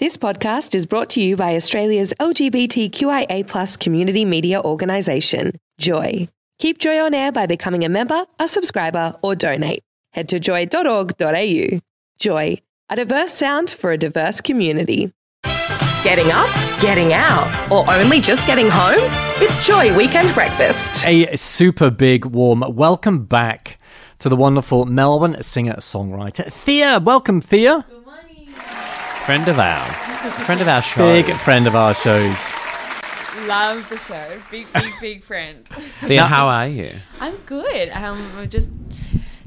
This podcast is brought to you by Australia's LGBTQIA community media organisation, Joy. Keep Joy on air by becoming a member, a subscriber, or donate. Head to joy.org.au. Joy, a diverse sound for a diverse community. Getting up, getting out, or only just getting home? It's Joy Weekend Breakfast. A super big warm welcome back to the wonderful Melbourne singer songwriter Thea. Welcome, Thea. Friend of ours. Friend of our show. Big friend of our shows. Love the show. Big, big, big friend. Thea, how are you? I'm good. Um, we're just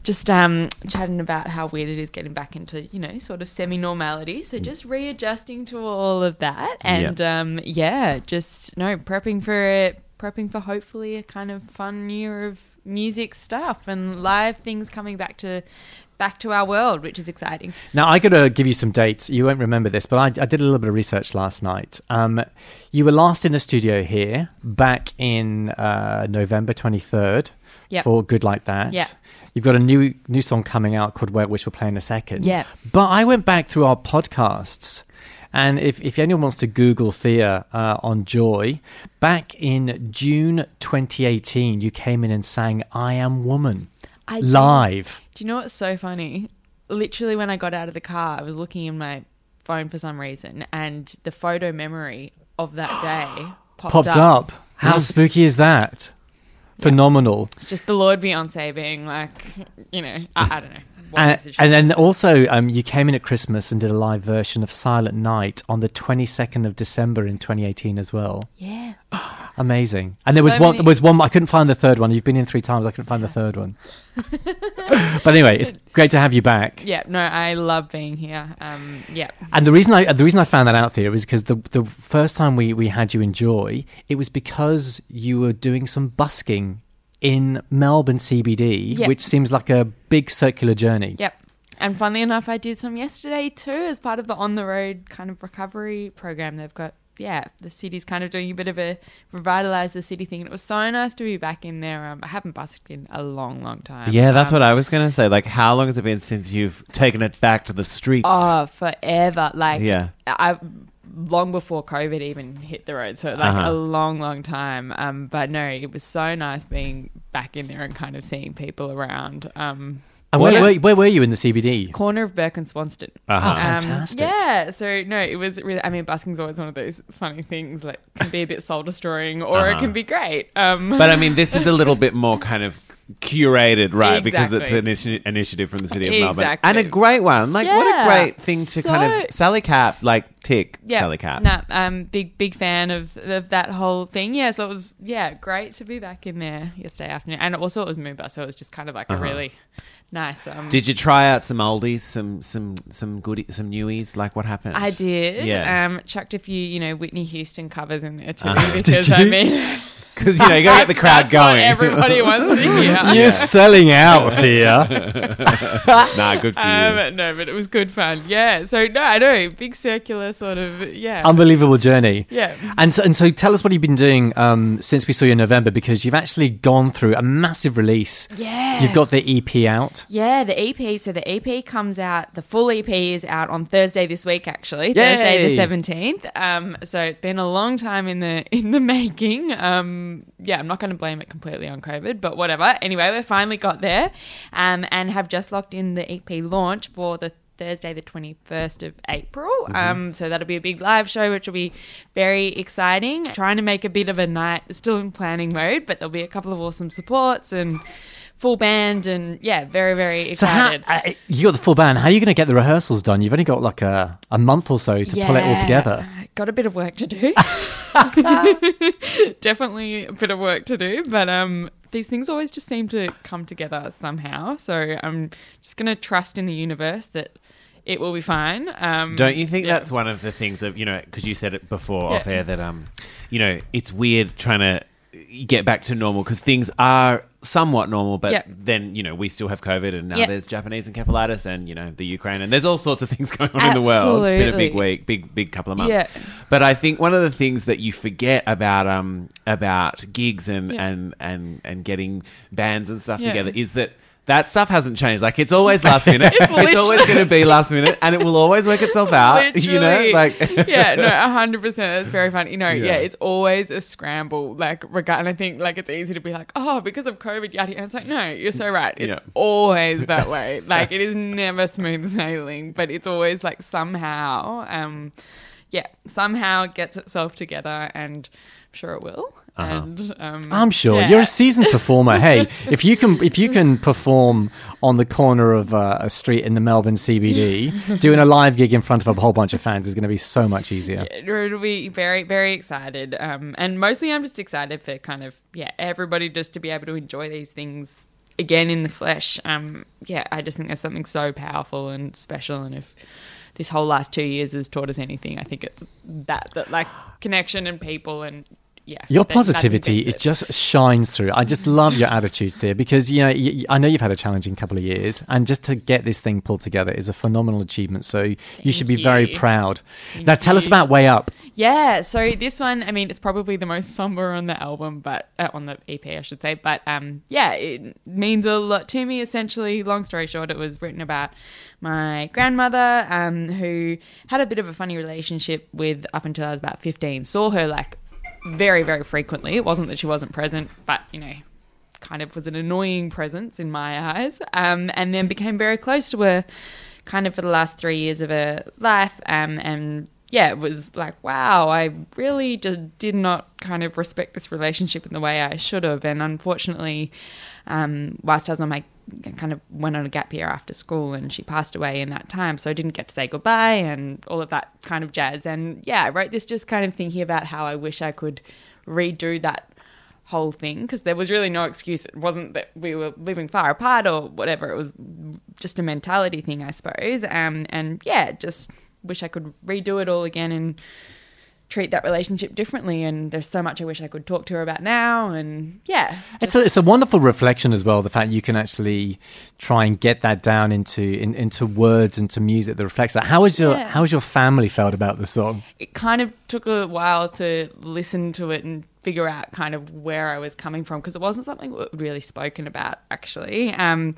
just um chatting about how weird it is getting back into you know sort of semi normality. So just readjusting to all of that, and um yeah, just no prepping for it, prepping for hopefully a kind of fun year of music stuff and live things coming back to back to our world, which is exciting. Now, I got to give you some dates. You won't remember this, but I, I did a little bit of research last night. Um, you were last in the studio here back in uh, November 23rd Yep. for Good Like That. Yep. You've got a new new song coming out called Where, which we'll play in a second. Yep. But I went back through our podcasts. And if, if anyone wants to Google Thea uh, on Joy, back in June 2018, you came in and sang I Am Woman I live. Do you know what's so funny? Literally, when I got out of the car, I was looking in my phone for some reason, and the photo memory of that day popped, Popped up. How spooky is that? Phenomenal. It's just the Lord Beyonce being like, you know, I, I don't know. And, and then also, um, you came in at Christmas and did a live version of Silent Night on the 22nd of December in 2018 as well. yeah, Amazing. And there was So one. many- There was one. I couldn't find the third one. You've been in three times. I couldn't find the third one. but anyway, it's great to have you back. yeah, no, I love being here. Um, yeah, And the reason I the reason I found that out there is because the the first time we we had you enjoy it was because you were doing some busking in Melbourne CBD, Yep. which seems like a big circular journey. yep. And funnily enough, I did some yesterday too, as part of the on the road kind of recovery program. They've got. Yeah, the city's kind of doing a bit of a revitalize the city thing. And it was so nice to be back in there. Um, I haven't busked in a long, long time. Yeah, that's Um, what I was going to say. Like, how long has it been since you've taken it back to the streets? Oh, forever. Like, Yeah. I long before COVID even hit the road, so like Uh-huh. a long, long time. Um, but no, it was so nice being back in there and kind of seeing people around. Um, And where, where, where were you in the CBD? corner of Bourke and Swanston. Uh-huh. Oh, Um, fantastic. yeah, so no, it was really. I mean, busking's always one of those funny things. Like, can be a bit soul destroying, or it Uh-huh. can be great. Um, But I mean, this is a little bit more kind of curated, right? Exactly. Because it's an initi- initiative from the city of Melbourne. Exactly. And a great one. Like, what a great thing to kind of. Sally Capp, like, tick. yeah, Sally Capp. Nah, um, big big fan of of that whole thing. Yeah, so it was yeah great to be back in there yesterday afternoon, and also it was Moomba, so it was just kind of like a really nice. Um, Did you try out some oldies, some some some goody, some newies? Like, what happened? I did. Yeah. Um, chucked a few, you know, Whitney Houston covers in there too, Uh-huh. because I mean, Because, you know, you got to get the crowd that's what going. everybody wants to hear. You're selling out, Thea. nah, good for you. Um, no, but it was good fun. Yeah. So no, I know big circular sort of yeah. Unbelievable journey. Yeah. And so, and so tell us what you've been doing um, since we saw you in November because you've actually gone through a massive release. Yeah. You've got the EP out. Yeah, the EP. So the EP comes out. The full EP is out on Thursday this week. Actually, Thursday the seventeenth. Um, so it's been a long time in the in the making. Um, yeah, I'm not going to blame it completely on COVID, but whatever. Anyway, we finally got there, um, and have just locked in the EP launch for the. Thursday, the 21st of April. Um, so that'll be a big live show, which will be very exciting. Trying to make a bit of a night, still in planning mode, but there'll be a couple of awesome supports and full band, and yeah, very, very So how, excited. uh, you got the full band. How are you going to get the rehearsals done? You've only got like a, a month or so to pull it all together. Got a bit of work to do. Definitely a bit of work to do, but um, these things always just seem to come together somehow. So I'm just gonna trust in the universe that it will be fine. Um, Don't you think yeah. that's one of the things of you know because you said it before Yeah. off air that um you know it's weird trying to get back to normal because things are somewhat normal, but Yep. then you know we still have COVID and now Yep. there's Japanese encephalitis and you know the Ukraine and there's all sorts of things going on in the world. It's been a big Absolutely. week, big big couple of months. Yeah. But I think one of the things that you forget about um about gigs and Yeah. and and and getting bands and stuff Yeah. together is that That stuff hasn't changed. Like it's always last minute. It's it's, always going to be last minute, and it will always work itself out. You know, like yeah, no, hundred percent. That's very funny. You know, yeah. Yeah. it's always a scramble. Like, regard, and I think like it's easy to be like, oh, because of COVID, yada. And it's like, no, you're so right. It's Yeah. always that way. Like, it is never smooth sailing, but it's always like somehow, um, yeah, somehow it gets itself together, and I'm sure it will. And um, I'm sure yeah. you're a seasoned performer. hey, if you can if you can perform on the corner of uh, a street in the Melbourne CBD, doing a live gig in front of a whole bunch of fans is going to be so much easier. It'll be very, very excited. Um, and mostly I'm just excited for kind of, yeah, everybody just to be able to enjoy these things again in the flesh. Um, yeah, I just think there's something so powerful and special. And if this whole last two years has taught us anything, I think it's that, that like connection and people and, yeah. Your positivity it just shines through. I just love your attitude there because you know y- y- I know you've had a challenging couple of years, and just to get this thing pulled together is a phenomenal achievement. So you should be very you. proud. now tell us about Way Up. Yeah, so this one, I mean, it's probably the most somber on the album, but uh, on the EP, I should say. But um, yeah, it means a lot to me. Essentially, long story short, it was written about my grandmother, um, who had a bit of a funny relationship with up until I was about fifteen. Saw her like very, very frequently. It wasn't that she wasn't present, but you know, kind of was an annoying presence in my eyes. Um, and then became very close to her kind of for the last three years of her life. Um, and yeah, it was like, wow, I really just did not kind of respect this relationship in the way I should have. And unfortunately, um, whilst I was on my kind of went on a gap year after school and she passed away in that time so i didn't get to say goodbye and all of that kind of jazz and yeah i wrote this just kind of thinking about how i wish i could redo that whole thing because there was really no excuse. It wasn't that we were living far apart or whatever. It was just a mentality thing, I suppose. Um, and yeah, just wish I could redo it all again and treat that relationship differently. And there's so much I wish I could talk to her about now. And yeah, It's a, it's a wonderful reflection as well. The fact you can actually try and get that down into in, into words and to music that reflects that. How was your Yeah. How was your family felt about the song? it kind of took a while to listen to it and figure out kind of where I was coming from because it wasn't something really spoken about actually. Um,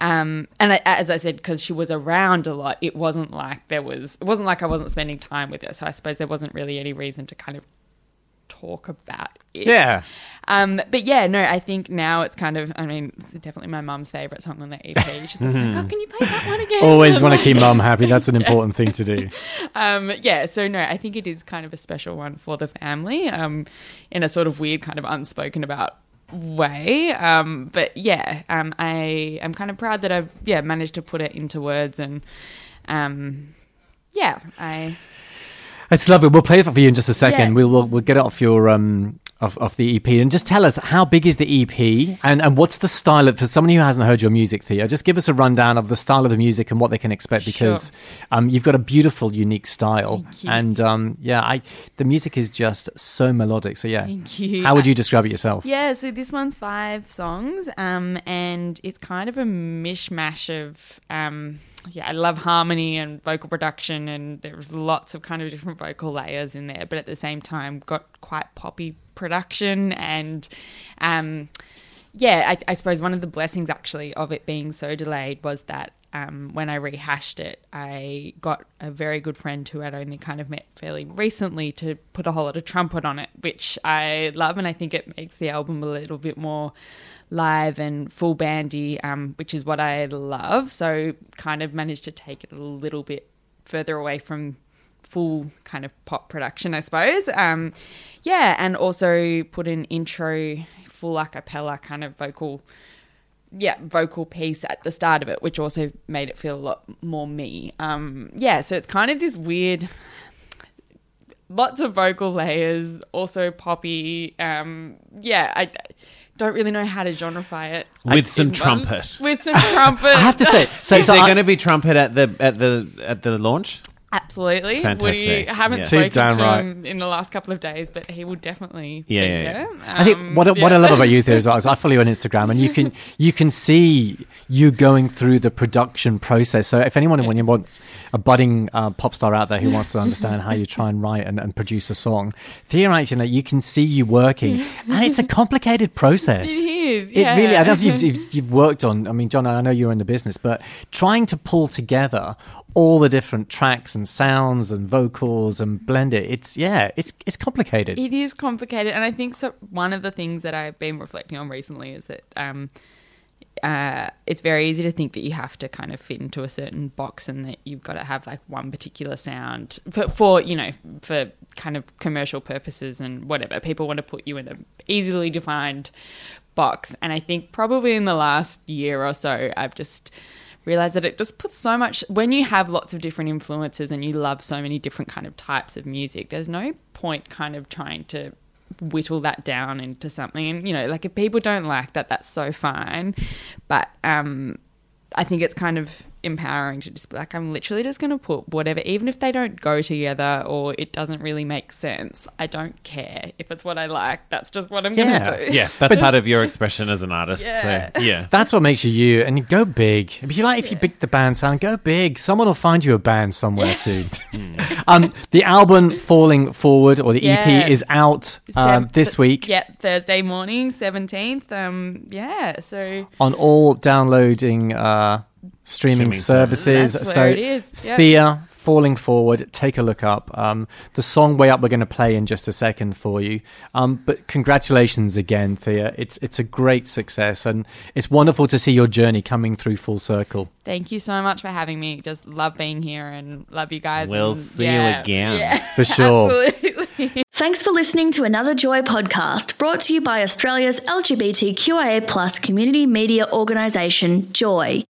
um, and I, as I said, because she was around a lot, it wasn't like there was. It wasn't like I wasn't spending time with her. So I suppose there wasn't really any reason to kind of talk about it. Yeah. Um, but yeah, no, I think now it's kind of. I mean, it's definitely my mum's favorite song on the EP. She's always like, "Oh, can you play that one again?" Always want to keep mum happy. That's an important thing to do. um, yeah, so no, I think it is kind of a special one for the family, um, in a sort of weird, kind of unspoken about way. Um, but yeah, um, I am kind of proud that I've yeah managed to put it into words and um, yeah, I It's lovely. We'll play it for you in just a second. Yeah. We'll, we'll we'll get it off your um off, off the EP and just tell us how big is the EP and and what's the style of for someone who hasn't heard your music, Thea Just give us a rundown of the style of the music and what they can expect because um you've got a beautiful, unique style Thank you. and um yeah, I the music is just so melodic. So yeah, Thank you. how would you describe it yourself? Yeah, so this one's five songs, um, and it's kind of a mishmash of, um, yeah, I love harmony and vocal production, and there's lots of kind of different vocal layers in there, but at the same time, got quite poppy production. And, um, yeah, I, I suppose one of the blessings actually of it being so delayed was that um, when I rehashed it, I got a very good friend who I'd only kind of met fairly recently to put a whole lot of trumpet on it, which I love, and I think it makes the album a little bit more live and full bandy, um, which is what I love. So kind of managed to take it a little bit further away from full kind of pop production, I suppose. Um, yeah, and also put an intro, full a cappella kind of vocal, yeah, vocal piece at the start of it, which also made it feel a lot more me. Um, yeah, so it's kind of this weird, lots of vocal layers, also poppy. Um, yeah, I. Don't really know how to genreify it. With some in one- trumpet. With some trumpet. I have to say, so, Is so there going to be trumpet at the at the at the launch? Absolutely. Woody, Fantastic. I haven't Yeah. spoken Too to right. him in the last couple of days, but he will definitely Yeah, be yeah, yeah. there. I think Um, what I- what I love about you there as well is I follow you on Instagram, and you can you can see you going through the production process. So if anyone when you want a budding uh, pop star out there who wants to understand how you try and write and, and produce a song, Thea actually you can see you working, and it's a complicated process. It is, It really. I don't know if you've, you've, you've worked on. I mean, John, I know you're in the business, but trying to pull together all the different tracks and sounds and vocals and blend it. It's yeah, it's it's complicated. It is complicated, and I think so. One of the things that I've been reflecting on recently is that um, uh, it's very easy to think that you have to kind of fit into a certain box, and that you've got to have like one particular sound for, for you know for kind of commercial purposes and whatever. People want to put you in a easily defined box, and I think probably in the last year or so, I've just realize that it just puts so much when you have lots of different influences and you love so many different kind of types of music there's no point kind of trying to whittle that down into something. And you know like if people don't like that that's so fine. But um i think it's kind of empowering to just be like i'm literally just going to put whatever even if they don't go together or it doesn't really make sense i don't care if it's what i like that's just what i'm Yeah. going to do Yeah, that's part of your expression as an artist. Yeah. So yeah, That's what makes you you, and you go big. If you like, if you pick the band sound, go big. Someone will find you a band somewhere soon. um, the album "Falling Forward" or the Yeah. EP is out um, Sev- this week Yeah, Thursday morning, seventeenth. Um, yeah. So on all downloading uh, streaming, Streaming services. That's so where it is, yeah. Thea. Falling forward, take a look up. Um, the song "Way Up" we're going to play in just a second for you. Um, but congratulations again, Thea. It's it's a great success, and it's wonderful to see your journey coming through full circle. thank you so much for having me. Just love being here and love you guys. We'll and, see you again. Yeah, For sure. absolutely. Thanks for listening to another Joy podcast brought to you by Australia's LGBTQIA plus community media organisation, Joy.